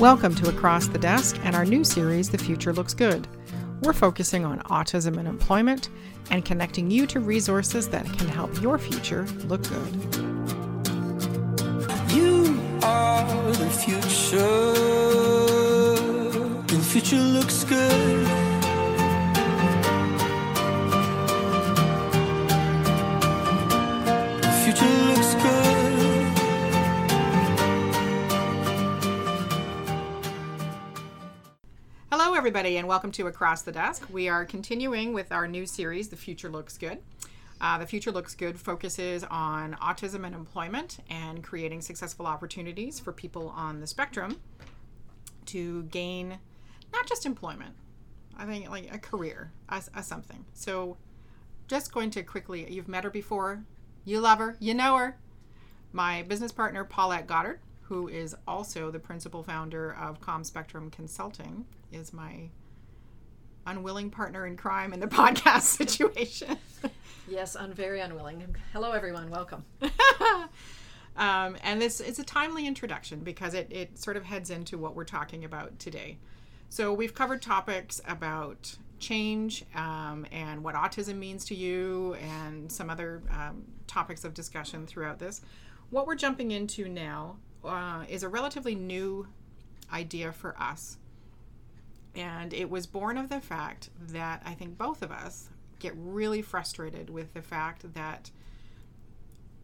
Welcome to Across the Desk and our new series, The Future Looks Good. We're focusing on autism and employment and connecting you to resources that can help your future look good. You are the future. The future looks good. Everybody, and welcome to Across the Desk. We are continuing with our new series, The Future Looks Good. Uh, the Future Looks Good focuses on autism and employment and creating successful opportunities for people on the spectrum to gain not just employment, I think like a career, a, a something. So, just going to quickly, you've met her before, you love her, you know her. My business partner, Paulette Goddard, who is also the principal founder of Com Spectrum Consulting, is my unwilling partner in crime in the podcast situation. Yes, I'm very unwilling. Hello, everyone. Welcome. um, and this is a timely introduction because it, it sort of heads into what we're talking about today. So, we've covered topics about change um, and what autism means to you, and some other um, topics of discussion throughout this. What we're jumping into now uh, is a relatively new idea for us. And it was born of the fact that I think both of us get really frustrated with the fact that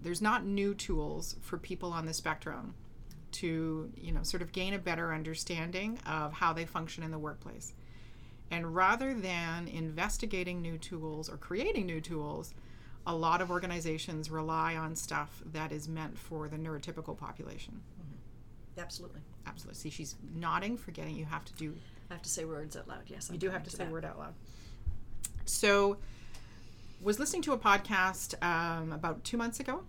there's not new tools for people on the spectrum to, you know, sort of gain a better understanding of how they function in the workplace. And rather than investigating new tools or creating new tools, a lot of organizations rely on stuff that is meant for the neurotypical population. Mm-hmm. Absolutely. Absolutely. See, she's nodding, forgetting you have to do I have to say words out loud. Yes, you do have to say word out loud. So, was listening to a podcast um, about two months ago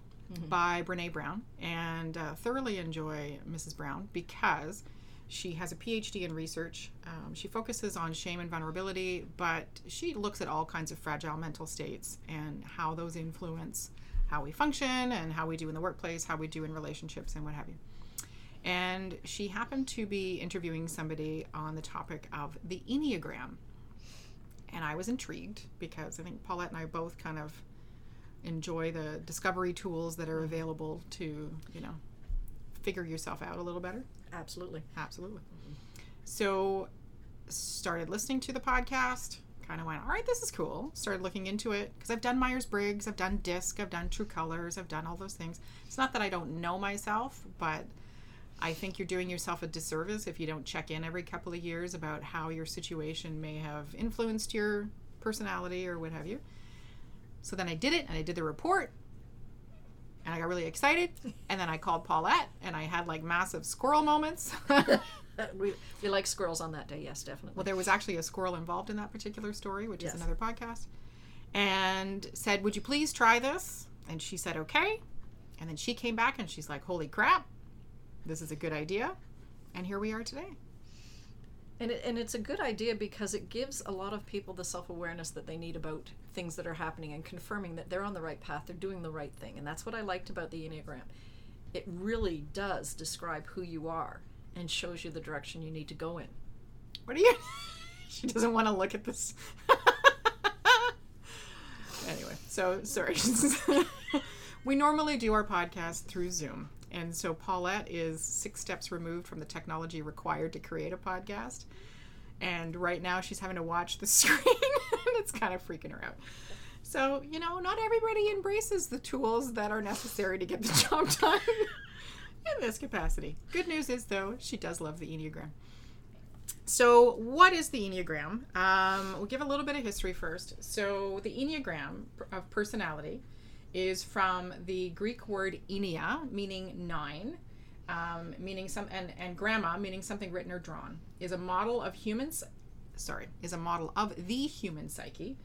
by Brene Brown, and uh, thoroughly enjoy Mrs. Brown because she has a PhD in research. Um, she focuses on shame and vulnerability, but she looks at all kinds of fragile mental states and how those influence how we function and how we do in the workplace, how we do in relationships, and what have you and she happened to be interviewing somebody on the topic of the Enneagram. And I was intrigued because I think Paulette and I both kind of enjoy the discovery tools that are mm-hmm. available to, you know, figure yourself out a little better. Absolutely. Absolutely. Mm-hmm. So started listening to the podcast, kind of went, all right, this is cool. Started looking into it because I've done Myers Briggs, I've done DISC, I've done True Colors, I've done all those things. It's not that I don't know myself, but I think you're doing yourself a disservice if you don't check in every couple of years about how your situation may have influenced your personality or what have you. So then I did it and I did the report and I got really excited. And then I called Paulette and I had like massive squirrel moments. we, we like squirrels on that day. Yes, definitely. well, there was actually a squirrel involved in that particular story, which Yes. is another podcast. And said, Would you please try this? And she said, Okay. And then she came back and she's like, Holy crap, this is a good idea. And here we are today. and, it, and it's a good idea because it gives a lot of people the self awareness that they need about things that are happening and confirming that they're on the right path, they're doing the right thing. And that's what I liked about the Enneagram. It really does describe who you are and shows you the direction you need to go in. What are you? she doesn't want to look at this. anyway, so sorry. we normally do our podcast through Zoom. And so Paulette is six steps removed from the technology required to create a podcast. And right now she's having to watch the screen and it's kind of freaking her out. So, you know, not everybody embraces the tools that are necessary to get the job done in this capacity. Good news is, though, she does love the Enneagram. So, what is the Enneagram? Um, we'll give a little bit of history first. So, the Enneagram of personality is from the Greek word ennea, meaning nine, um, meaning some, and, and gramma, meaning something written or drawn, is a model of humans. Sorry, is a model of the human psyche,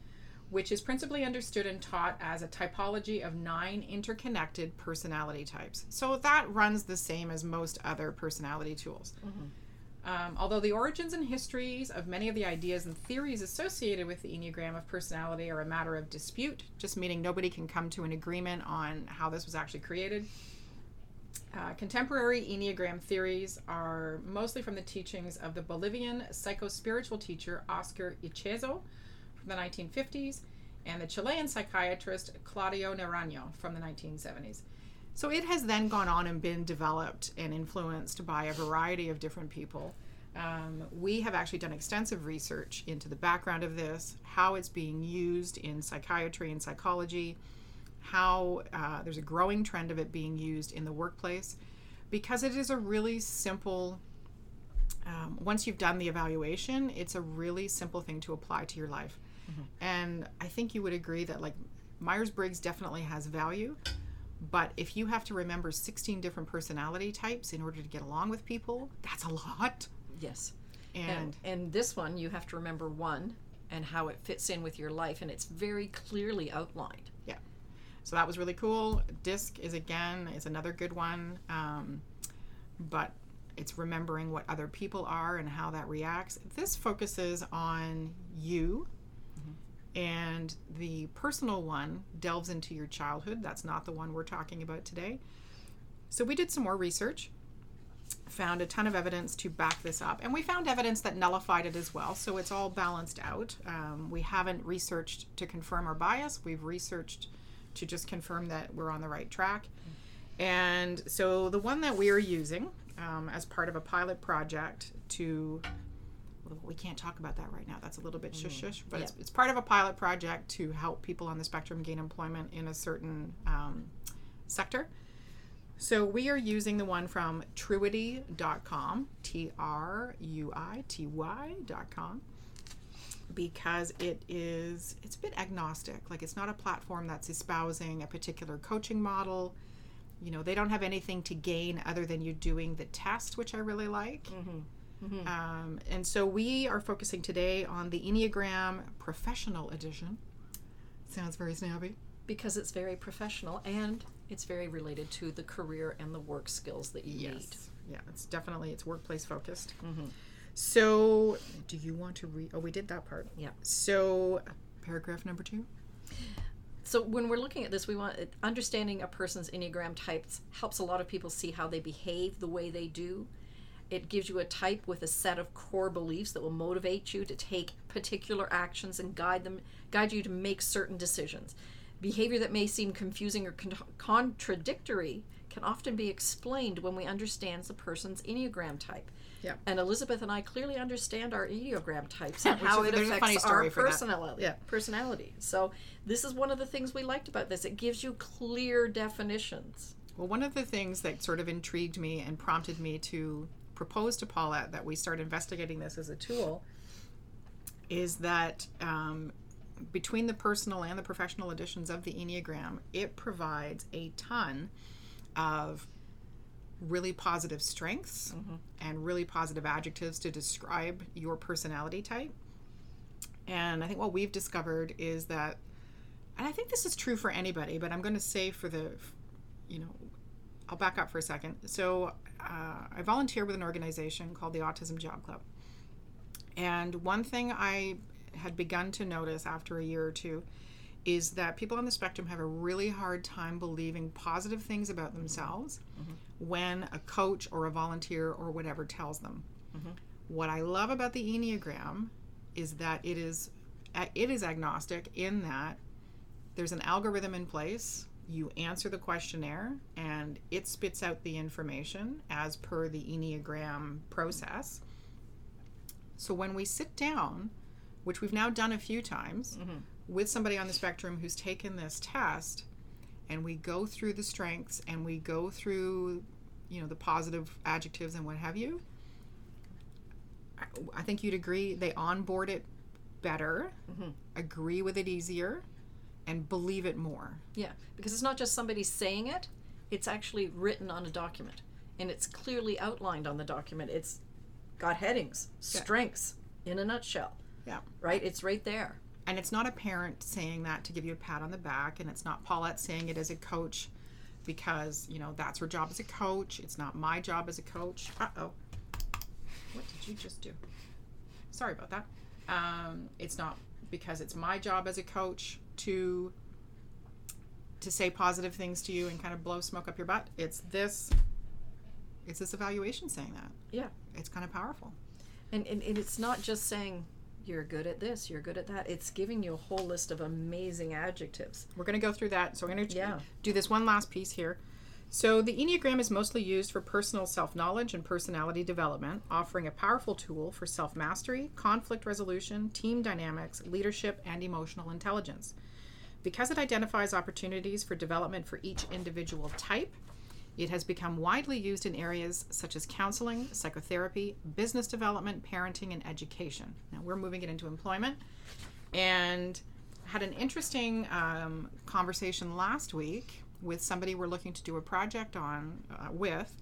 which is principally understood and taught as a typology of nine interconnected personality types. So that runs the same as most other personality tools. Um, although the origins and histories of many of the ideas and theories associated with the Enneagram of personality are a matter of dispute, just meaning nobody can come to an agreement on how this was actually created. Uh, contemporary Enneagram theories are mostly from the teachings of the Bolivian psycho-spiritual teacher Oscar Ichazo from the 1950s and the Chilean psychiatrist Claudio Naranjo from the 1970s. So it has then gone on and been developed and influenced by a variety of different people. Um, we have actually done extensive research into the background of this, how it's being used in psychiatry and psychology, how uh, there's a growing trend of it being used in the workplace, because it is a really simple. Um, once you've done the evaluation, it's a really simple thing to apply to your life. And I think you would agree that like Myers Briggs definitely has value, but if you have to remember 16 different personality types in order to get along with people, that's a lot. Yes. And, And and this one you have to remember one and how it fits in with your life and it's very clearly outlined. yeah, so that was really cool. Disc is again is another good one, um, but it's remembering what other people are and how that reacts. This focuses on you. And the personal one delves into your childhood. That's not the one we're talking about today. So we did some more research, found a ton of evidence to back this up, and we found evidence that nullified it as well. So it's all balanced out. Um, we haven't researched to confirm our bias. We've researched to just confirm that we're on the right track. And so the one that we are using um, as part of a pilot project to we can't talk about that right now. That's a little bit shush shush, but it's, it's part of a pilot project to help people on the spectrum gain employment in a certain um, sector. So we are using the one from truity.com, T R U I T Y.com, because it is it's a bit agnostic. Like it's not a platform that's espousing a particular coaching model. You know, they don't have anything to gain other than you doing the test, which I really like. Um, and so we are focusing today on the Enneagram Professional Edition. Sounds very snappy. Because it's very professional and it's very related to the career and the work skills that you need. Yeah, it's definitely it's workplace focused. So, do you want to read? Oh, we did that part. Yeah. So, paragraph number two. So when we're looking at this, we want understanding a person's enneagram types helps a lot of people see how they behave the way they do. It gives you a type with a set of core beliefs that will motivate you to take particular actions and guide them guide you to make certain decisions. Behavior that may seem confusing or con- contradictory can often be explained when we understand the person's enneagram type. Yeah. And Elizabeth and I clearly understand our enneagram types and how is- it affects our personality. Yeah. Personality. So this is one of the things we liked about this. It gives you clear definitions. Well, one of the things that sort of intrigued me and prompted me to propose to Paulette that we start investigating this as a tool is that um, between the personal and the professional editions of the Enneagram, it provides a ton of really positive strengths and really positive adjectives to describe your personality type. And I think what we've discovered is that, and I think this is true for anybody, but I'm going to say for the, you know, I'll back up for a second. So uh, I volunteer with an organization called the Autism Job Club. And one thing I had begun to notice after a year or two is that people on the spectrum have a really hard time believing positive things about themselves when a coach or a volunteer or whatever tells them. What I love about the Enneagram is that it is it is agnostic in that there's an algorithm in place. You answer the questionnaire and it spits out the information as per the Enneagram process. So when we sit down, which we've now done a few times, mm-hmm. with somebody on the spectrum who's taken this test, and we go through the strengths and we go through, you know, the positive adjectives and what have you, I, I think you'd agree they onboard it better, mm-hmm. agree with it easier, and believe it more. Yeah, because it's not just somebody saying it, it's actually written on a document. And it's clearly outlined on the document. It's got headings, strengths in a nutshell, Yeah. right? It's right there. And it's not a parent saying that to give you a pat on the back, and it's not Paulette saying it as a coach because, you know, that's her job as a coach. It's not my job as a coach. Uh oh. What did you just do? Sorry about that. Um, it's not because it's my job as a coach to to say positive things to you and kind of blow smoke up your butt. It's this it's this evaluation saying that. Yeah. It's kind of powerful. And, and, and it's not just saying you're good at this, you're good at that. It's giving you a whole list of amazing adjectives. We're going to go through that. So we're going to Yeah. do this one last piece here. So the Enneagram is mostly used for personal self-knowledge and personality development, offering a powerful tool for self-mastery, conflict resolution, team dynamics, leadership, and emotional intelligence. Because it identifies opportunities for development for each individual type, it has become widely used in areas such as counseling, psychotherapy, business development, parenting, and education. Now we're moving it into employment and had an interesting um, conversation last week with somebody we're looking to do a project on uh, with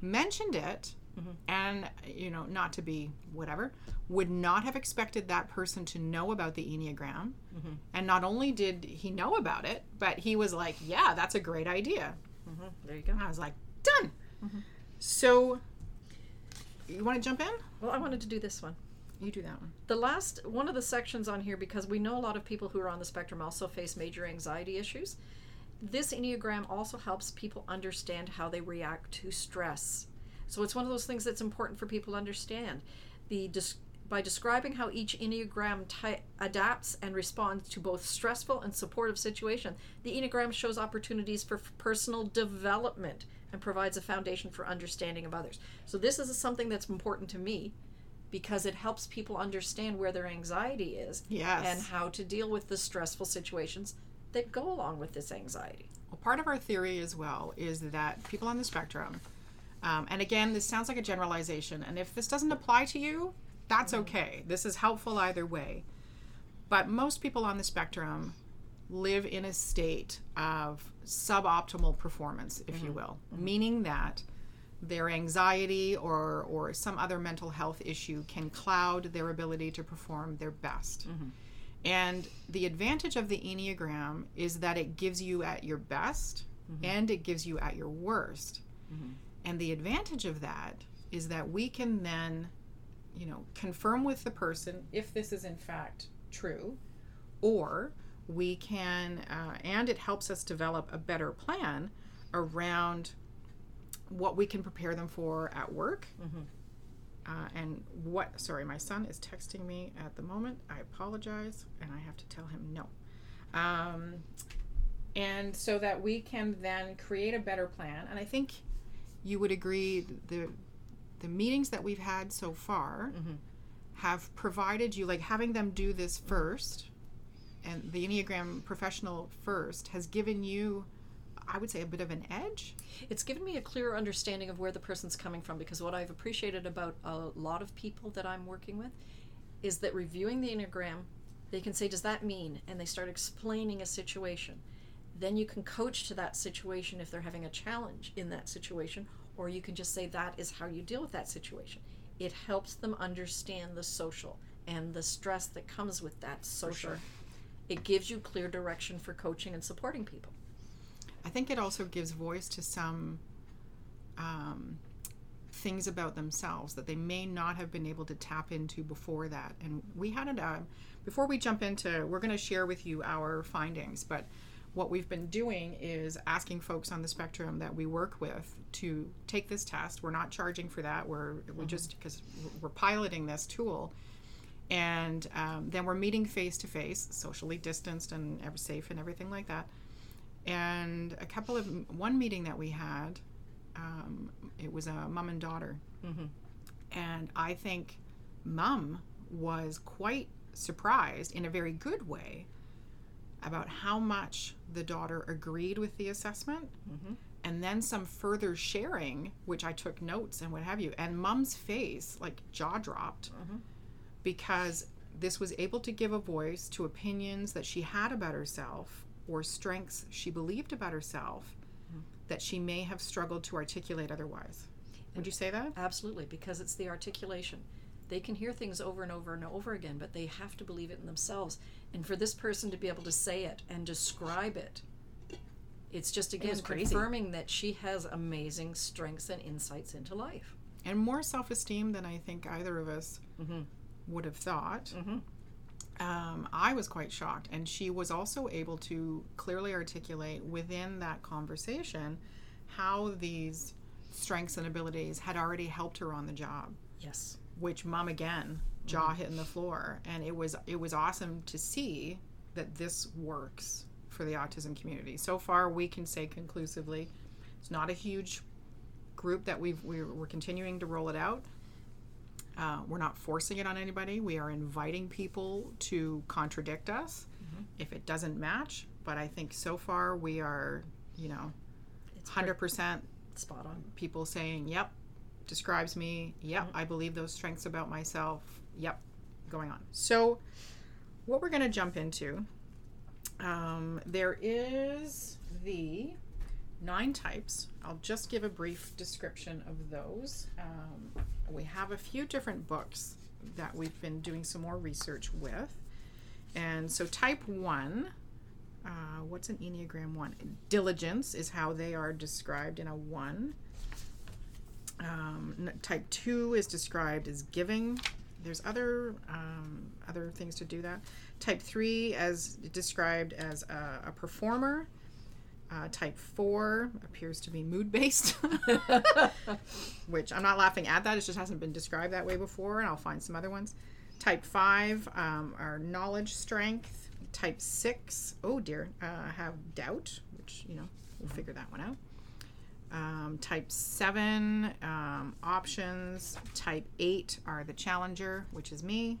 mentioned it Mm-hmm. and you know not to be whatever would not have expected that person to know about the enneagram. Mm-hmm. And not only did he know about it but he was like yeah that's a great idea. Mm-hmm. There you go. i was like done. So you want to jump in? Well, I wanted to do this one. you do that one. The last one of the sections on here, because we know a lot of people who are on the spectrum also face major anxiety issues. This Enneagram also helps people understand how they react to stress. So it's one of those things that's important for people to understand. The by describing how each Enneagram type adapts and responds to both stressful and supportive situations, the Enneagram shows opportunities for f- personal development and provides a foundation for understanding of others. So this is something that's important to me because it helps people understand where their anxiety is Yes. and how to deal with the stressful situations that go along with this anxiety. Well, part of our theory as well is that people on the spectrum, um, and again, this sounds like a generalization, and if this doesn't apply to you, that's mm-hmm. okay. This is helpful either way. But most people on the spectrum live in a state of suboptimal performance, if you mm-hmm. will, mm-hmm. meaning that their anxiety or, or some other mental health issue can cloud their ability to perform their best. And the advantage of the Enneagram is that it gives you at your best and it gives you at your worst. And the advantage of that is that we can then, you know, confirm with the person if this is in fact true, or we can, uh, and it helps us develop a better plan around what we can prepare them for at work. Uh, and what, sorry, my son is texting me at the moment. I apologize, and I have to tell him no. Um, and so that we can then create a better plan. And I think you would agree the the meetings that we've had so far mm-hmm. have provided you like having them do this first and the enneagram professional first has given you i would say a bit of an edge It's given me a clearer understanding of where the person's coming from because what I've appreciated about a lot of people that I'm working with is that reviewing the Enneagram, they can say, Does that mean? And they start explaining a situation. Then you can coach to that situation if they're having a challenge in that situation, or you can just say, That is how you deal with that situation. It helps them understand the social and the stress that comes with that social. sure. It gives you clear direction for coaching and supporting people. I think it also gives voice to some um, things about themselves that they may not have been able to tap into before that. And we had it, uh, before we jump into, we're going to share with you our findings, but what we've been doing is asking folks on the spectrum that we work with to take this test. We're not charging for that. We're, we're just because we're piloting this tool. And um, then we're meeting face to face, socially distanced and ever safe and everything like that and a couple of one meeting that we had um, it was a mom and daughter and i think mom was quite surprised in a very good way about how much the daughter agreed with the assessment mm-hmm. and then some further sharing which i took notes and what have you and mom's face like jaw dropped mm-hmm. because this was able to give a voice to opinions that she had about herself or strengths she believed about herself mm-hmm. that she may have struggled to articulate otherwise. Would you say that? Absolutely, because it's the articulation. They can hear things over and over and over again, but they have to believe it in themselves. And for this person to be able to say it and describe it, it's just again crazy. confirming that she has amazing strengths and insights into life. And more self esteem than I think either of us Mm-hmm. would have thought. Um, I was quite shocked. And she was also able to clearly articulate within that conversation how these strengths and abilities had already helped her on the job Yes. Which mom again jaw hitting the floor. And it was it was awesome to see that this works for the autism community. So far we can say conclusively it's not a huge group that we've we're, we're continuing to roll it out. Uh, we're not forcing it on anybody. We are inviting people to contradict us if it doesn't match. But i think so far we are you know It's 100% spot on. people saying, "Yep, describes me. Yep, I believe those strengths about myself. Yep, going on." So, what we're going to jump into, um, there is the nine types. I'll just give a brief description of those. Um, we have a few different books that we've been doing some more research with, and so type one. Uh, what's an Enneagram one? Diligence is how they are described in a one. Um, type two is described as giving. There's other um, other things to do that. Type three as described as a, a performer. Uh, type four appears to be mood based, which I'm not laughing at that. It just hasn't been described that way before, and I'll find some other ones. Type five um, are knowledge strength. Type six, oh dear, uh, have doubt, which you know we'll figure that one out. Um, type 7 um, options. Type 8 are the challenger, which is me.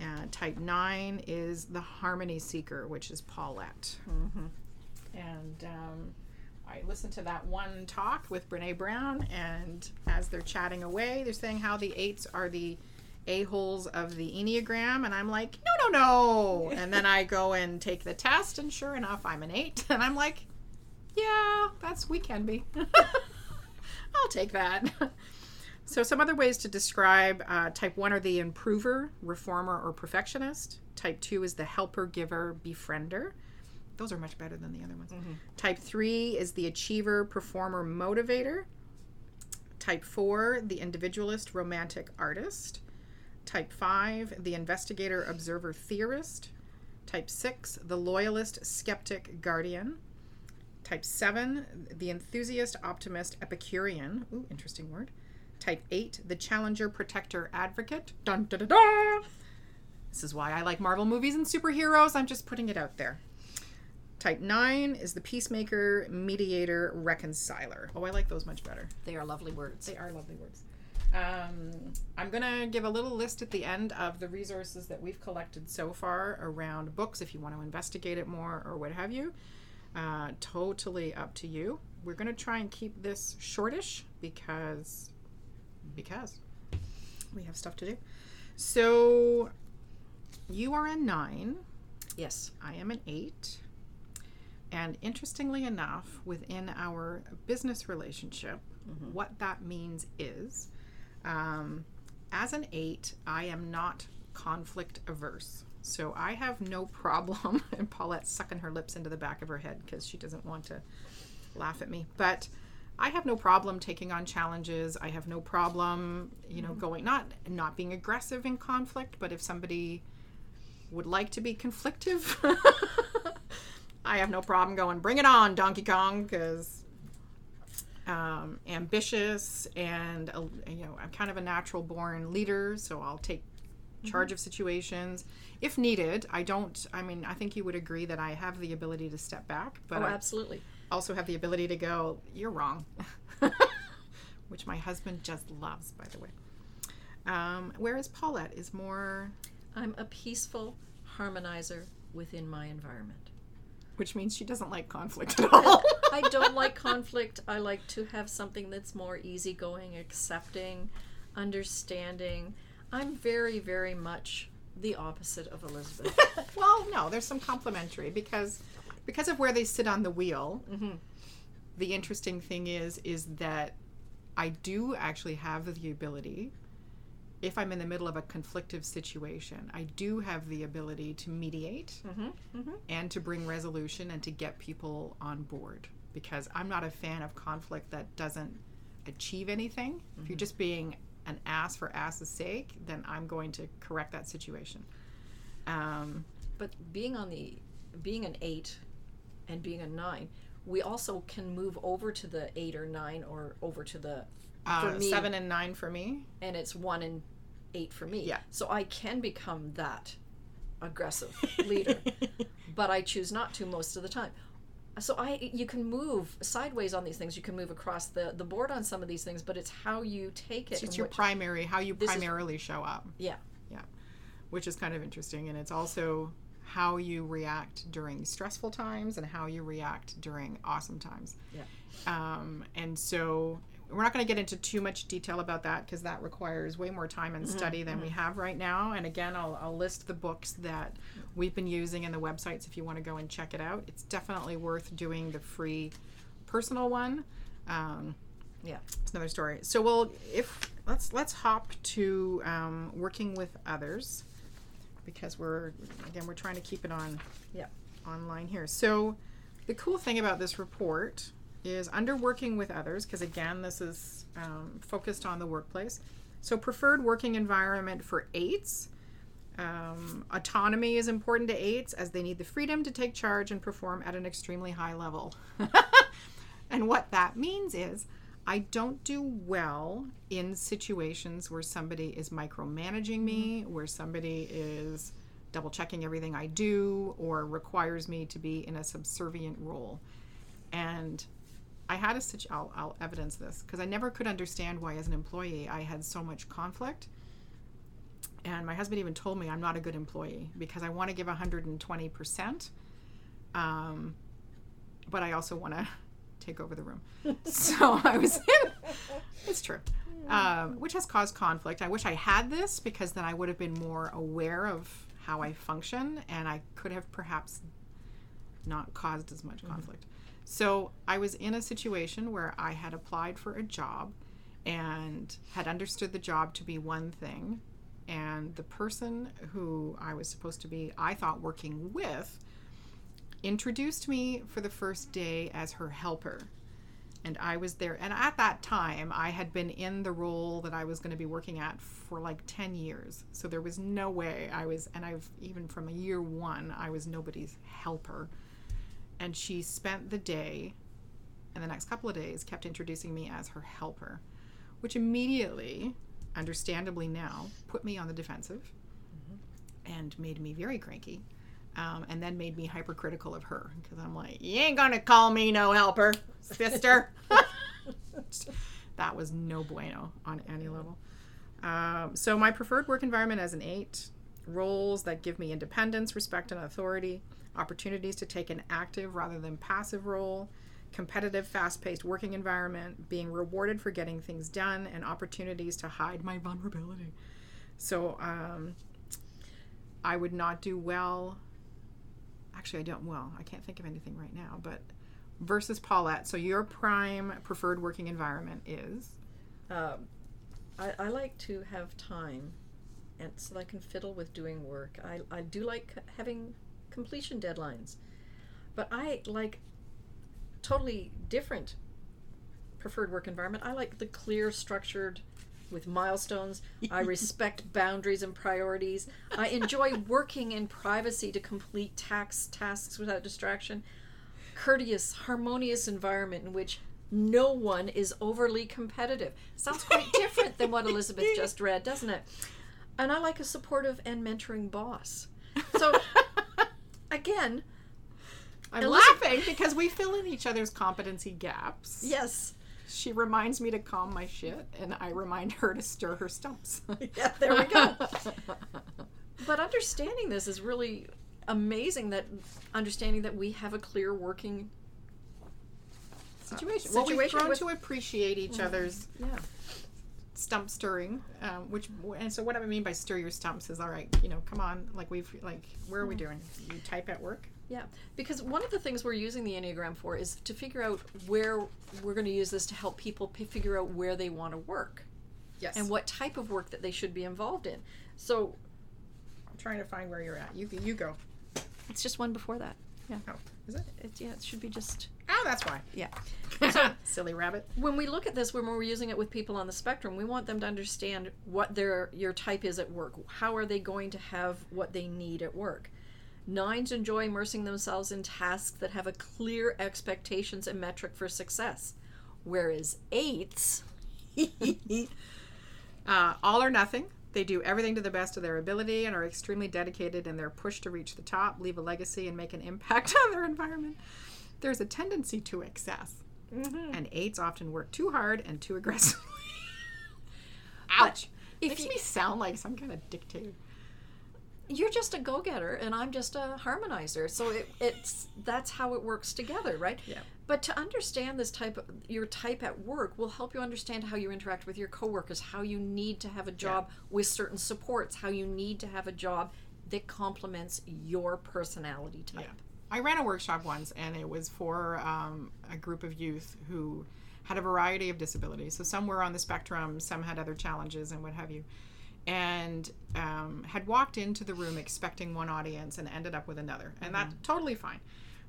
Uh, type 9 is the harmony seeker, which is Paulette. And um, I listened to that one talk with Brene Brown, and as they're chatting away, they're saying how the 8s are the a-holes of the Enneagram, and I'm like, no, no, no. and then I go and take the test, and sure enough, I'm an 8. And I'm like, yeah, that's we can be. I'll take that. so, some other ways to describe uh, type one are the improver, reformer, or perfectionist. Type two is the helper, giver, befriender. Those are much better than the other ones. Type three is the achiever, performer, motivator. Type four, the individualist, romantic, artist. Type five, the investigator, observer, theorist. Type six, the loyalist, skeptic, guardian. Type 7, the enthusiast, optimist, Epicurean. Ooh, interesting word. Type 8, the challenger, protector, advocate. Dun da da da! This is why I like Marvel movies and superheroes. I'm just putting it out there. Type 9 is the peacemaker, mediator, reconciler. Oh, I like those much better. They are lovely words. They are lovely words. Um, I'm going to give a little list at the end of the resources that we've collected so far around books if you want to investigate it more or what have you. Uh, totally up to you. We're going to try and keep this shortish because because we have stuff to do. So you are a 9, Yes. I am an 8. And interestingly enough, within our business relationship, what that means is um, as an 8, I am not conflict averse. So I have no problem, and Paulette's sucking her lips into the back of her head because she doesn't want to laugh at me. But I have no problem taking on challenges. I have no problem, you know, going not not being aggressive in conflict, but if somebody would like to be conflictive, I have no problem going, bring it on, Donkey Kong, because um, ambitious and uh, you know I'm kind of a natural born leader, so I'll take charge of situations if needed. I don't. I mean, I think you would agree that I have the ability to step back, but Oh, I absolutely. also have the ability to go, "You're wrong," which my husband just loves, by the way. Um, whereas Paulette is more, I'm a peaceful harmonizer within my environment. which means she doesn't like conflict at all. I don't like conflict. I like to have something that's more easygoing, accepting, understanding. I'm very, very much the opposite of Elizabeth. well, no, there's some complementary because because of where they sit on the wheel. Mm-hmm. The interesting thing is is that I do actually have the ability if I'm in the middle of a conflictive situation, I do have the ability to mediate mm-hmm, mm-hmm. and to bring resolution and to get people on board because I'm not a fan of conflict that doesn't achieve anything. If you're just being an ass for ass's sake, then I'm going to correct that situation. Um, but being on the being an eight and being a nine, we also can move over to the eight or nine or over to the Uh, me seven and nine for me. and it's one and eight for me. Yeah. So I can become that aggressive leader, but I choose not to most of the time. So I, you can move sideways on these things. You can move across the the board on some of these things, but it's how you take it. It's your primary, how you This is- primarily show up. yeah. Yeah. Which is kind of interesting. And it's also how you react during stressful times and how you react during awesome times. Yeah. Um, and so we're not going to get into too much detail about that because that requires way more time and study than we have right now. And again, I'll, I'll list the books that we've been using and the websites if you want to go and check it out. It's definitely worth doing the free personal one. Um, Yeah. it's another story. So we'll if let's let's hop to um, working with others because we're again we're trying to keep it on Yeah. online here. So the cool thing about this report is under working with others because again this is um, focused on the workplace. So preferred working environment for eights. Um, autonomy is important to eights as they need the freedom to take charge and perform at an extremely high level. and what that means is I don't do well in situations where somebody is micromanaging me, where somebody is double checking everything I do, or requires me to be in a subservient role. And I had a situ- I'll, I'll evidence this because I never could understand why, as an employee, I had so much conflict. And my husband even told me I'm not a good employee because I want to give 120%. Um, but I also want to take over the room. so I was in, it's true, um, which has caused conflict. I wish I had this because then I would have been more aware of how I function and I could have perhaps not caused as much conflict. So I was in a situation where I had applied for a job and had understood the job to be one thing. And the person who I was supposed to be, I thought, working with, introduced me for the first day as her helper. And I was there. And at that time, I had been in the role that I was going to be working at for like 10 years. So there was no way I was, and I've even from a year one, I was nobody's helper. And she spent the day and the next couple of days kept introducing me as her helper, which immediately, understandably now, put me on the defensive and made me very cranky. Um, and then made me hypercritical of her because I'm like, you ain't gonna call me no helper, sister. that was no bueno on any level. Um, so my preferred work environment as an eight, roles that give me independence, respect, and authority, opportunities to take an active rather than passive role, competitive, fast-paced working environment, being rewarded for getting things done, and opportunities to hide my vulnerability. So um, I would not do well. Actually, I don't well. I can't think of anything right now. But versus Paulette, so your prime preferred working environment is Um, I, I like to have time, and so I can fiddle with doing work. I, I do like having completion deadlines, but I like totally different preferred work environment. I like the clear, structured, with milestones. I respect boundaries and priorities. I enjoy working in privacy to complete tax tasks without distraction. Courteous, harmonious environment in which no one is overly competitive. Sounds quite different than what Elizabeth just read, doesn't it? And I like a supportive and mentoring boss. So, again, I'm Elizabeth- laughing because we fill in each other's competency gaps. yes. She reminds me to calm my shit, and I remind her to stir her stumps. Yeah, there we go. But understanding this is really amazing that understanding that we have a clear working situation. Well, we've Situation grown with- to appreciate each mm-hmm. other's yeah stump stirring. Um, which and so what I mean by stir your stumps is all right. You know, come on, like we've like where are we doing? You type at work. Yeah, because one of the things we're using the Enneagram for is to figure out where we're going to use this to help people p- figure out where they want to work Yes. and what type of work that they should be involved in. So I'm trying to find where you're at. You you go. it's just one before that. Yeah, Oh, is it? it, yeah, it should be just Oh, that's why. yeah. Silly rabbit. When we look at this, when we're using it with people on the spectrum, we want them to understand what their your type is at work. How are they going to have what they need at work? Nines enjoy immersing themselves in tasks that have a clear expectations and metric for success, whereas eights Uh, all or nothing. They do everything to the best of their ability and are extremely dedicated in their push to reach the top, leave a legacy, and make an impact on their environment. There's a tendency to excess, mm-hmm. and eights often work too hard and too aggressively. Ouch! Makes you- me sound like some kind of dictator. you're just a go-getter and I'm just a harmonizer. So it, it's that's how it works together, right? Yeah. But to understand this type of your type at work will help you understand how you interact with your coworkers, how you need to have a job with certain supports, how you need to have a job that complements your personality type. Yeah. I ran a workshop once, and it was for um, a group of youth who had a variety of disabilities. So some were on the spectrum, some had other challenges, and what have you. And um, had walked into the room expecting one audience and ended up with another, and that's totally fine.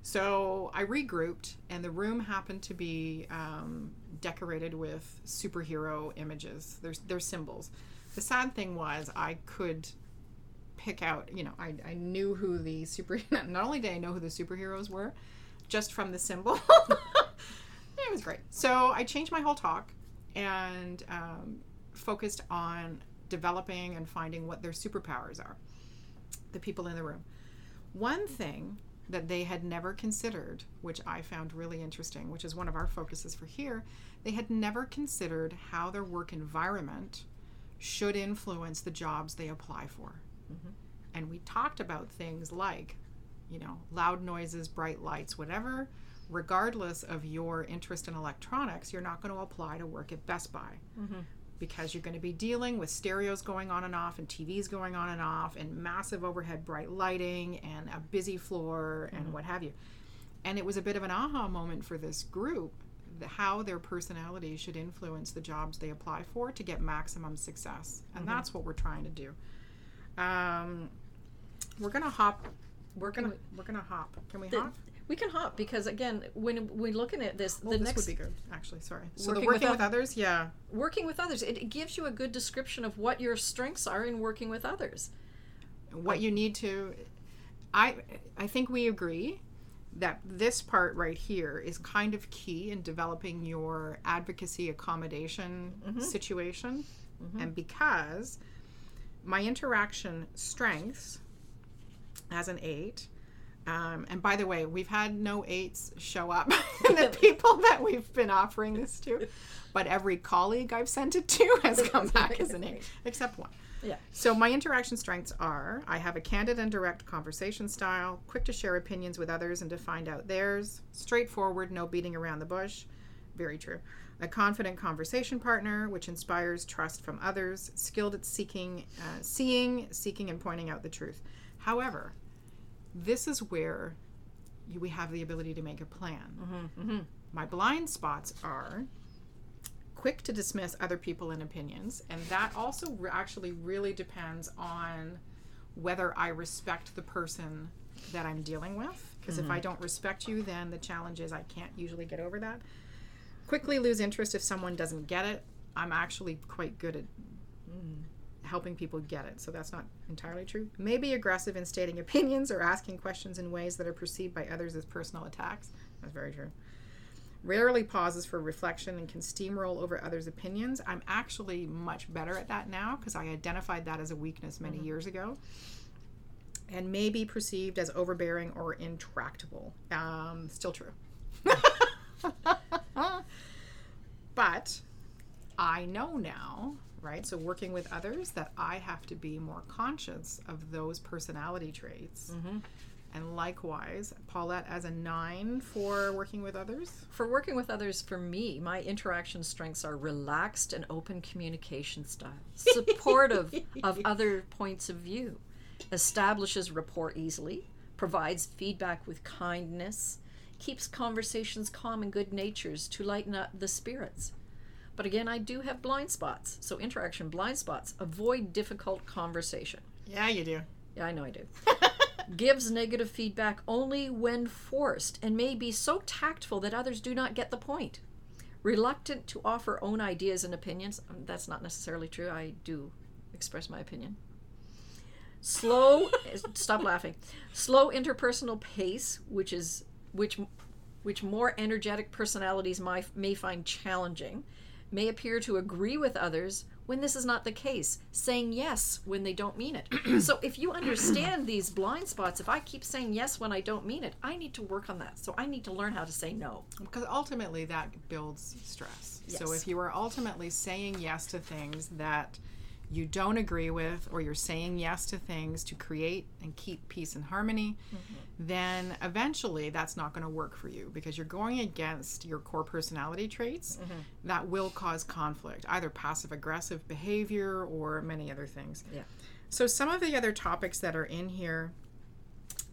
So I regrouped, and the room happened to be um, decorated with superhero images. There's their symbols. The sad thing was I could pick out, you know, I, I knew who the super, not only did I know who the superheroes were, just from the symbol. it was great. So I changed my whole talk and um, focused on developing and finding what their superpowers are, the people in the room. One thing that they had never considered, which I found really interesting, which is one of our focuses for here, they had never considered how their work environment should influence the jobs they apply for. Mm-hmm. And we talked about things like, you know, loud noises, bright lights, whatever. Regardless of your interest in electronics, you're not going to apply to work at Best Buy mm-hmm. Because you're going to be dealing with stereos going on and off and TVs going on and off and massive overhead bright lighting and a busy floor and what have you. And it was a bit of an aha moment for this group the, how their personality should influence the jobs they apply for to get maximum success. And that's what we're trying to do. Um, we're gonna hop. We're gonna we're gonna hop. Can we The- hop? We can hop because again, when we're looking at this, Well, the this next would be good, actually. Sorry. So Working the with working with, oth- others, yeah. working with others, it, it gives you a good description of what your strengths are in working with others. what you need to i i think we agree that this part right here is kind of key in developing your advocacy accommodation mm-hmm. situation mm-hmm. and because my interaction strengths as an eight um, and by the way we've had no eights show up in the people that we've been offering this to but every colleague i've sent it to has come back as an eight except one Yeah. so my interaction strengths are I have a candid and direct conversation style, quick to share opinions with others and to find out theirs, straightforward, no beating around the bush. Very true. A confident conversation partner, which inspires trust from others, skilled at seeking, uh, seeing, seeking, and pointing out the truth. However, this is where you, we have the ability to make a plan. Mm-hmm, mm-hmm. My blind spots are quick to dismiss other people and opinions and that also re- actually really depends on whether i respect the person that i'm dealing with because if i mm-hmm. don't respect you then the challenge is i can't usually get over that. Quickly lose interest if someone doesn't get it. I'm actually quite good at mm, helping people get it so that's not entirely true May be aggressive in stating opinions or asking questions in ways that are perceived by others as personal attacks that's very true rarely pauses for reflection and can steamroll over others' opinions. I'm actually much better at that now because I identified that as a weakness many years ago. And may be perceived as overbearing or intractable. Um, still true. but I know now, right? So, working with others, that I have to be more conscious of those personality traits. Mm-hmm. And likewise, Paulette as a nine for working with others. For working with others, for me, my interaction strengths are relaxed and open communication style, supportive of other points of view, establishes rapport easily, provides feedback with kindness, keeps conversations calm and good natures to lighten up the spirits. But again, I do have blind spots. So, interaction blind spots. Avoid difficult conversation. Yeah, you do. Yeah, I know I do. Gives negative feedback only when forced and may be so tactful that others do not get the point. Reluctant to offer own ideas and opinions. um, That's not necessarily true. I do express my opinion. Slow. stop laughing. Slow interpersonal pace, which is which which more energetic personalities might, may find challenging, may appear to agree with others when this is not the case, saying yes when they don't mean it. so if you understand these blind spots, if I keep saying yes when I don't mean it, I need to work on that. So I need to learn how to say no. Because ultimately that builds stress. So if you are ultimately saying yes to things that you don't agree with, or you're saying yes to things to create and keep peace and harmony, mm-hmm. then eventually that's not going to work for you because you're going against your core personality traits mm-hmm. that will cause conflict, either passive aggressive behavior or many other things. Yeah. So, some of the other topics that are in here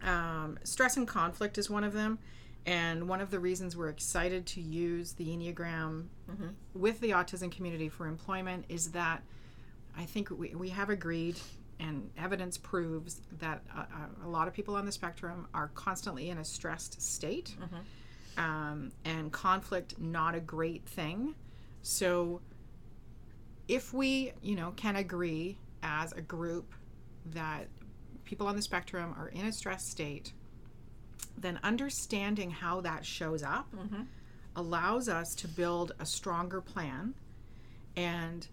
um, stress and conflict is one of them. And one of the reasons we're excited to use the Enneagram mm-hmm. with the autism community for employment is that I think we, we have agreed, and evidence proves that a, a lot of people on the spectrum are constantly in a stressed state. Mm-hmm. Um, and conflict, not a great thing. So, if we, you know, can agree as a group that people on the spectrum are in a stress state, then understanding how that shows up mm-hmm. allows us to build a stronger plan and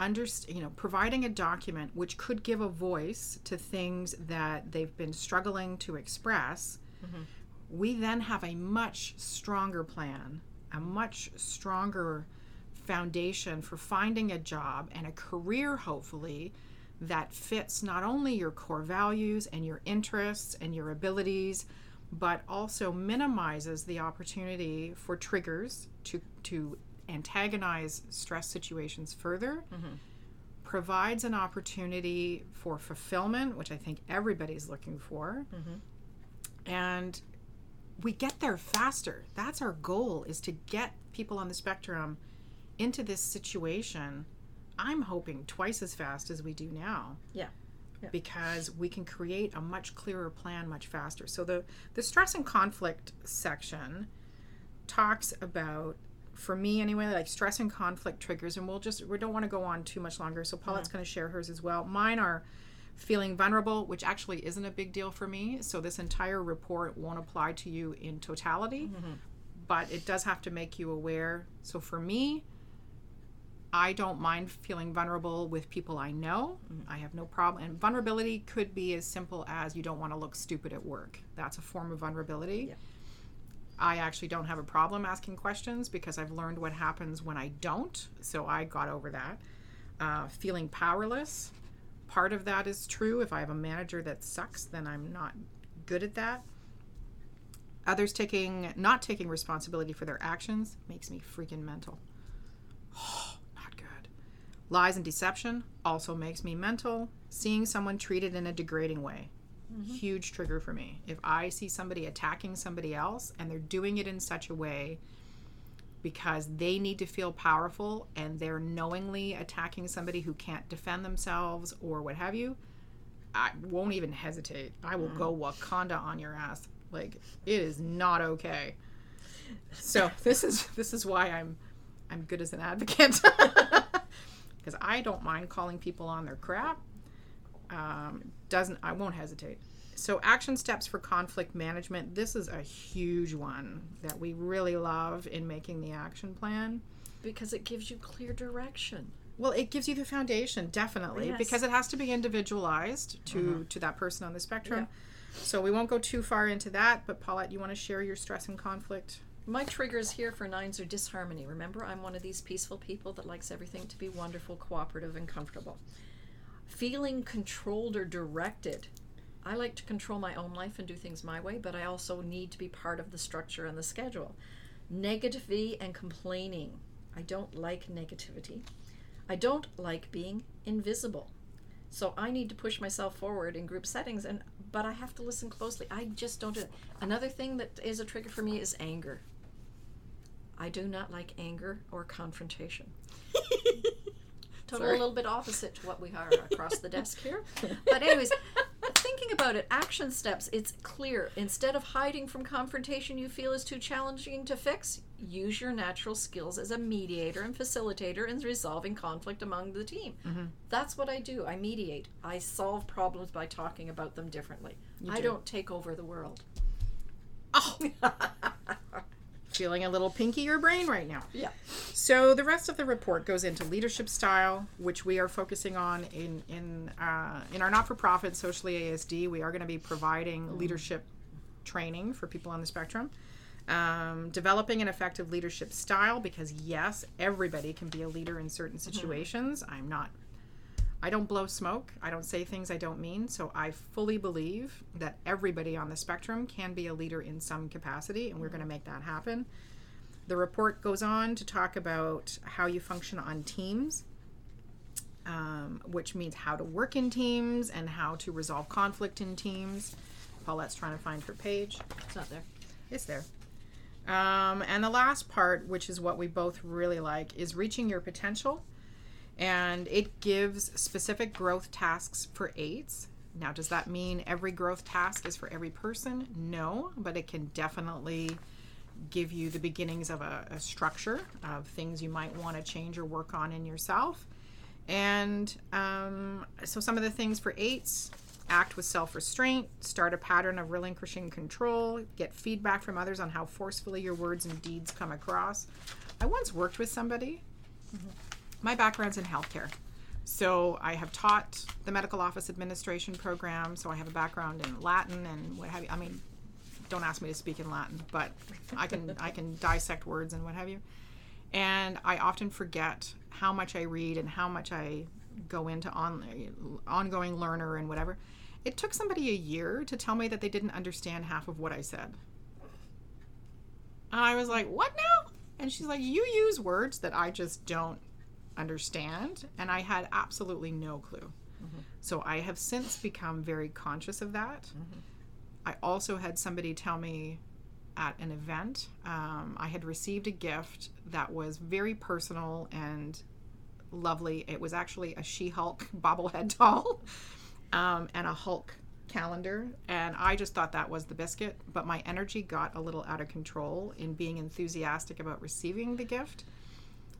underst- you know providing a document which could give a voice to things that they've been struggling to express mm-hmm. we then have a much stronger plan a much stronger foundation for finding a job and a career hopefully that fits not only your core values and your interests and your abilities but also minimizes the opportunity for triggers to to antagonize stress situations further mm-hmm. provides an opportunity for fulfillment which i think everybody's looking for mm-hmm. and we get there faster. That's our goal is to get people on the spectrum into this situation i'm hoping twice as fast as we do now. Yeah. because we can create a much clearer plan much faster. So the the stress and conflict section talks about for me anyway like stress and conflict triggers and we'll just we don't want to go on too much longer so paulette's going to share hers as well mine are feeling vulnerable which actually isn't a big deal for me so this entire report won't apply to you in totality mm-hmm. but it does have to make you aware so for me I don't mind feeling vulnerable with people I know. Mm-hmm. I have no problem. And vulnerability could be as simple as you don't want to look stupid at work. That's a form of vulnerability. Yeah. I actually don't have a problem asking questions because I've learned what happens when I don't. So I got over that. Uh, feeling powerless. Part of that is true. If I have a manager that sucks, then I'm not good at that. Others taking not taking responsibility for their actions makes me freaking mental. not good. Lies and deception also makes me mental. Seeing someone treated in a degrading way, huge trigger for me. If I see somebody attacking somebody else and they're doing it in such a way because they need to feel powerful and they're knowingly attacking somebody who can't defend themselves or what have you, I won't even hesitate. I will go Wakanda on your ass. Like it is not okay. So this is this is why I'm I'm good as an advocate because I don't mind calling people on their crap. Um, doesn't I won't hesitate. So action steps for conflict management. This is a huge one that we really love in making the action plan. Because it gives you clear direction. Well, it gives you the foundation, definitely, Yes. because it has to be individualized to mm-hmm. to that person on the spectrum. So we won't go too far into that. But Paulette, you want to share your stress and conflict? My triggers here for nines are disharmony. Remember, I'm one of these peaceful people that likes everything to be wonderful, cooperative, and comfortable. Feeling controlled or directed. I like to control my own life and do things my way, but I also need to be part of the structure and the schedule. Negativity and complaining. I don't like negativity. I don't like being invisible. So I need to push myself forward in group settings and but I have to listen closely. I just don't do it. Another thing that is a trigger for me is anger. I do not like anger or confrontation. Total a little bit opposite to what we are across the desk here. But anyways, thinking about it, action steps, it's clear. Instead of hiding from confrontation you feel is too challenging to fix, use your natural skills as a mediator and facilitator in resolving conflict among the team. Mm-hmm. That's what I do. I mediate. I solve problems by talking about them differently. I do. don't take over the world. Oh, feeling a little pinky pinkier brain right now. Yeah. So the rest of the report goes into leadership style, which we are focusing on in in uh, in our not-for-profit socially ASD. We are going to be providing leadership training for people on the spectrum. Um, developing an effective leadership style because yes, everybody can be a leader in certain situations. I'm not. I don't blow smoke. I don't say things I don't mean. So I fully believe that everybody on the spectrum can be a leader in some capacity, and we're going to make that happen. The report goes on to talk about how you function on teams, um, which means how to work in teams and how to resolve conflict in teams. Paulette's trying to find her page. It's not there. It's there. Um, and the last part, which is what we both really like, is reaching your potential. And it gives specific growth tasks for eights. Now, does that mean every growth task is for every person? No, but it can definitely give you the beginnings of a, a structure of things you might want to change or work on in yourself. And um, so, some of the things for eights act with self restraint, start a pattern of relinquishing control, get feedback from others on how forcefully your words and deeds come across. I once worked with somebody. My background's in healthcare. So I have taught the medical office administration program. So I have a background in Latin and what have you. I mean, don't ask me to speak in Latin, but I can I can dissect words and what have you. And I often forget how much I read and how much I go into on ongoing learner and whatever. It took somebody a year to tell me that they didn't understand half of what I said. And I was like, "What now?" And she's like, "You use words that I just don't understand." And I had absolutely no clue. So I have since become very conscious of that. I also had somebody tell me at an event, um, I had received a gift that was very personal and lovely. It was actually a She Hulk bobblehead doll um, and a Hulk calendar. And I just thought that was the biscuit. But my energy got a little out of control in being enthusiastic about receiving the gift.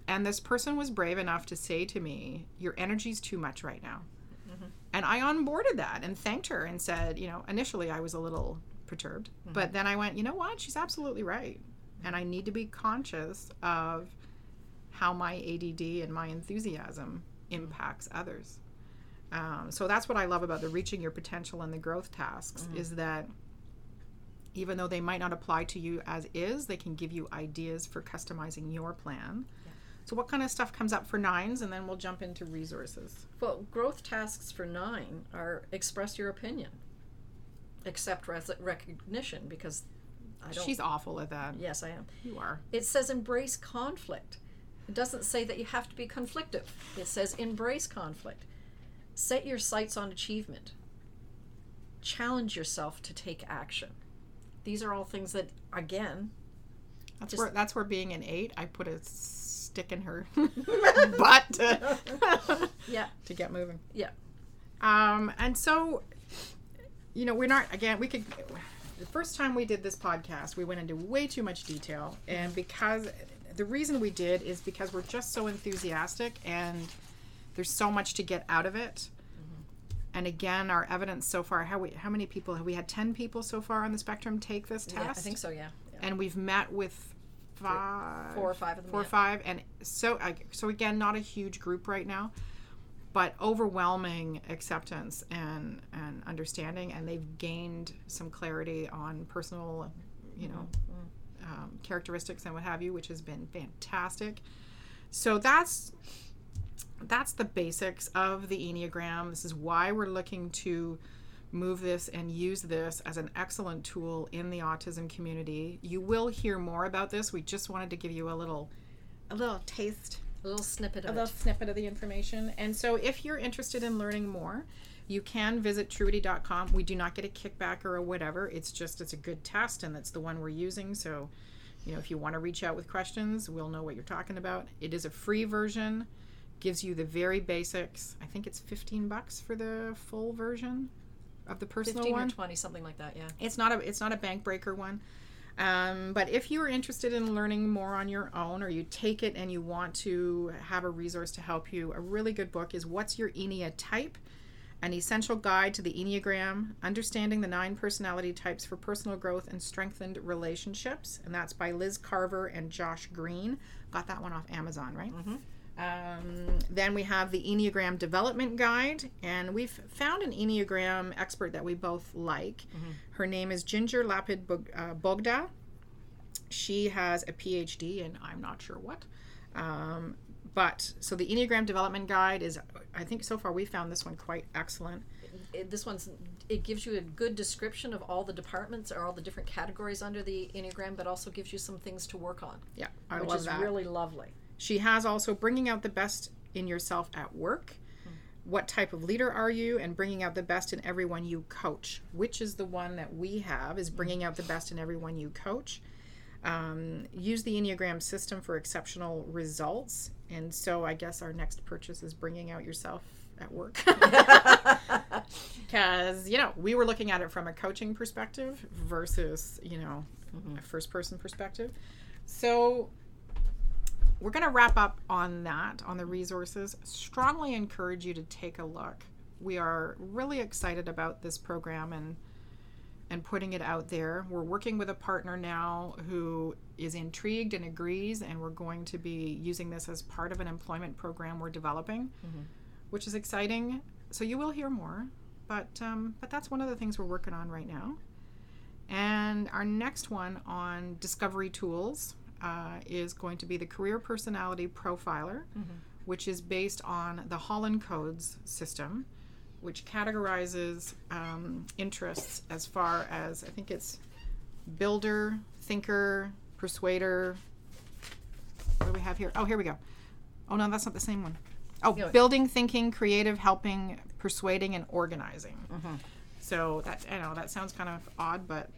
And this person was brave enough to say to me, Your energy's too much right now. Mm-hmm. And I onboarded that and thanked her and said, You know, initially I was a little perturbed, mm-hmm. but then I went, You know what? She's absolutely right. And I need to be conscious of how my ADD and my enthusiasm mm-hmm. impacts others. Um, so that's what I love about the reaching your potential and the growth tasks is that even though they might not apply to you as is, they can give you ideas for customizing your plan. So what kind of stuff comes up for nines, and then we'll jump into resources. Well, growth tasks for nine are express your opinion, accept res- recognition because I don't. She's awful at that. yes, I am. You are. It says embrace conflict. It doesn't say that you have to be conflictive. It says embrace conflict. Set your sights on achievement. Challenge yourself to take action. These are all things that, again, That's Just- where that's where being an eight, I put a stick in her butt to, yeah, to get moving. yeah, Um, and so, you know, we're not again. We could. The first time we did this podcast, we went into way too much detail, and because the reason we did is because we're just so enthusiastic, and there's so much to get out of it. And again, our evidence so far, how we how many people have we had? Ten people so far on the spectrum take this test, yeah. I think so. Yeah, yeah. and we've met with five, four or five of them, four or yeah. five, and so so again, not a huge group right now, but overwhelming acceptance and and understanding, and they've gained some clarity on personal, you know, Mm-hmm. um, characteristics and what have you, which has been fantastic. So that's that's the basics of the enneagram. This is why we're looking to move this and use this as an excellent tool in the autism community. You will hear more about this. We just wanted to give you a little a little taste a little snippet of a little it. snippet of the information. And so if you're interested in learning more, you can visit truity.com. We do not get a kickback or a whatever. It's just it's a good test and it's the one we're using. So, you know, if you want to reach out with questions, we'll know what you're talking about. It is a free version. Gives you the very basics. I think it's 15 bucks for the full version of the personal Fifteen one or twenty, something like that. Yeah. it's not a it's not a bank breaker one Um, but if you are interested in learning more on your own, or you take it and you want to have a resource to help you, a really good book is What's Your Enneatype? An Essential Guide to the Enneagram Understanding the Nine Personality Types for Personal Growth and Strengthened Relationships. And that's by Liz Carver and Josh Green. Got that one off Amazon, right? Um, then we have the Enneagram Development Guide, and we've found an Enneagram expert that we both like. Her name is Ginger Lapid Bog- uh, Bogda. She has a PhD, and I'm not sure what. Um, but so the Enneagram Development Guide is, I think so far we found this one quite excellent. It, this one's it gives you a good description of all the departments or all the different categories under the enneagram, but also gives you some things to work on, Yeah, I which love is that. really lovely. She has also bringing out the best in yourself at work. Hmm. What type of leader are you? And bringing out the best in everyone you coach, which is the one that we have, is hmm. bringing out the best in everyone you coach. Um, use the Enneagram system for exceptional results. And so I guess our next purchase is bringing out yourself at work. Because, you know, we were looking at it from a coaching perspective versus, you know, mm-hmm. a first person perspective. So we're going to wrap up on that, on the resources. Strongly encourage you to take a look. We are really excited about this program and and putting it out there. We're working with a partner now who is intrigued and agrees, and we're going to be using this as part of an employment program we're developing, which is exciting. So you will hear more, but um, but that's one of the things we're working on right now. And our next one on discovery tools uh, is going to be the Career Personality Profiler, which is based on the Holland Codes system, which categorizes um, interests as far as I think it's builder, thinker, persuader. What do we have here? Oh, here we go. Oh, no, that's not the same one. Oh, Yeah. building, thinking, creative, helping, persuading, and organizing. So that I know that sounds kind of odd, but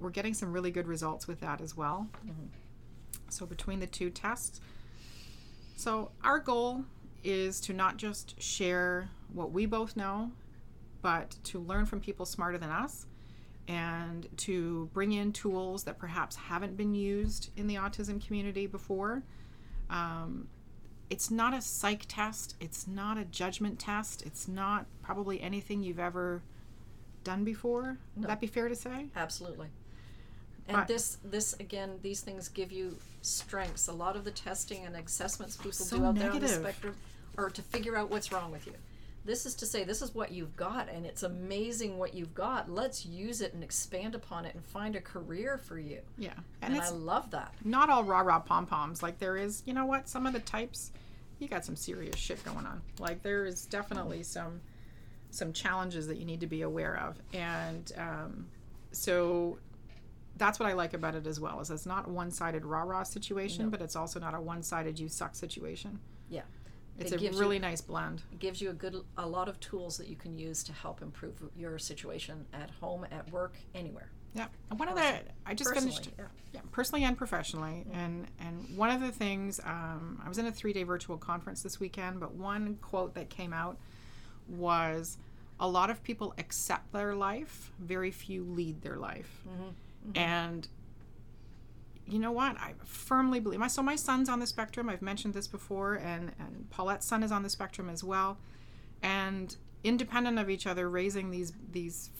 we're getting some really good results with that as well. So between the two tests, so our goal is to not just share what we both know, but to learn from people smarter than us and to bring in tools that perhaps haven't been used in the autism community before. Um, it's not a psych test, it's not a judgment test, it's not probably anything you've ever done before. Would that be fair to say? Absolutely. And this, this again, these things give you strengths. A lot of the testing and assessments people So do out there on the spectrum are to figure out what's wrong with you. This is to say, this is what you've got, and it's amazing what you've got. Let's use it and expand upon it and find a career for you. Yeah. And, And, I love that. not all rah rah pom poms. Like there is, you know what? Some of the types, you got some serious shit going on. Like there is definitely some some challenges that you need to be aware of, and um, so that's what I like about it as well. Is it's not a one sided rah rah situation, but it's also not a one sided you suck situation. Yeah. It's It a gives you- really nice blend. It gives you a good, a lot of tools that you can use to help improve your situation at home, at work, anywhere. Yeah. And one of the I just finished yeah. yeah, personally and professionally. And and one of the things um, I was in a three day virtual conference this weekend, but one quote that came out was, "A lot of people accept their life, very few lead their life." And you know what? I firmly believe my so my son's on the spectrum. I've mentioned this before, and and Paulette's son is on the spectrum as well. And independent of each other, raising these these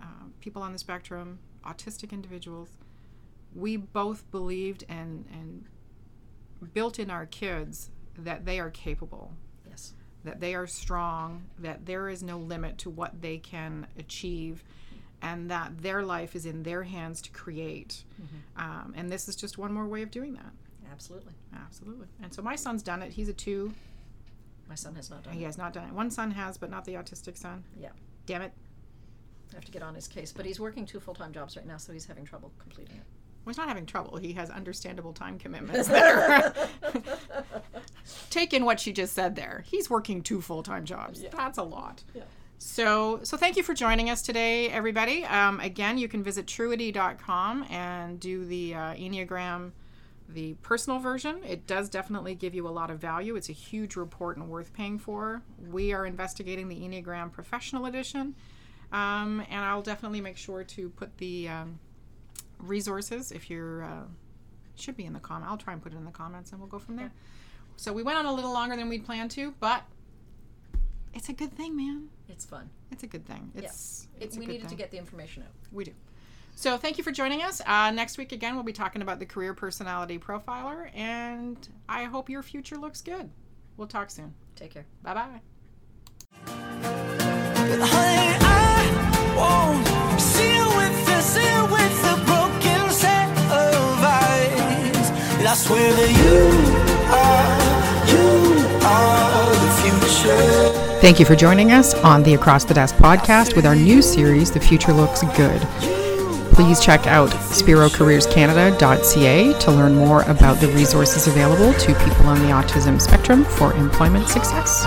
uh, people on the spectrum, autistic individuals, we both believed and and built in our kids that they are capable, Yes. that they are strong, that there is no limit to what they can achieve, and that their life is in their hands to create. Um, and this is just one more way of doing that. Absolutely. Absolutely. And so my son's done it. He's a two. My son has not done He it. has not done it. One son has, but not the autistic son. Yeah. Damn it. I have to get on his case. But he's working two full time jobs right now, so he's having trouble completing it. Well, he's not having trouble. He has understandable time commitments there. Take in what she just said there. He's working two full time jobs. That's a lot. Yeah. So, so thank you for joining us today, everybody. Um, again, you can visit truity.com and do the uh, Enneagram, the personal version. It does definitely give you a lot of value. It's a huge report and worth paying for. We are investigating the Enneagram Professional Edition, um, and I'll definitely make sure to put the um, resources if you're uh, should be in the comment. I'll try and put it in the comments and we'll go from there. So we went on a little longer than we'd planned to, but it's a good thing, man. It's fun. It's a good thing. It's, It, it's a we good needed to get the information out. We do. So thank you for joining us. Uh, next week again, we'll be talking about the career personality profiler, and I hope your future looks good. We'll talk soon. Take care. Bye bye. Honey, I won't see you with the, see you with the broken set of eyes. And I swear that you are, you are the future. Thank you for joining us on the Across the Desk podcast with our new series, The Future Looks Good. Please check out spirocareerscanada.ca to learn more about the resources available to people on the autism spectrum for employment success.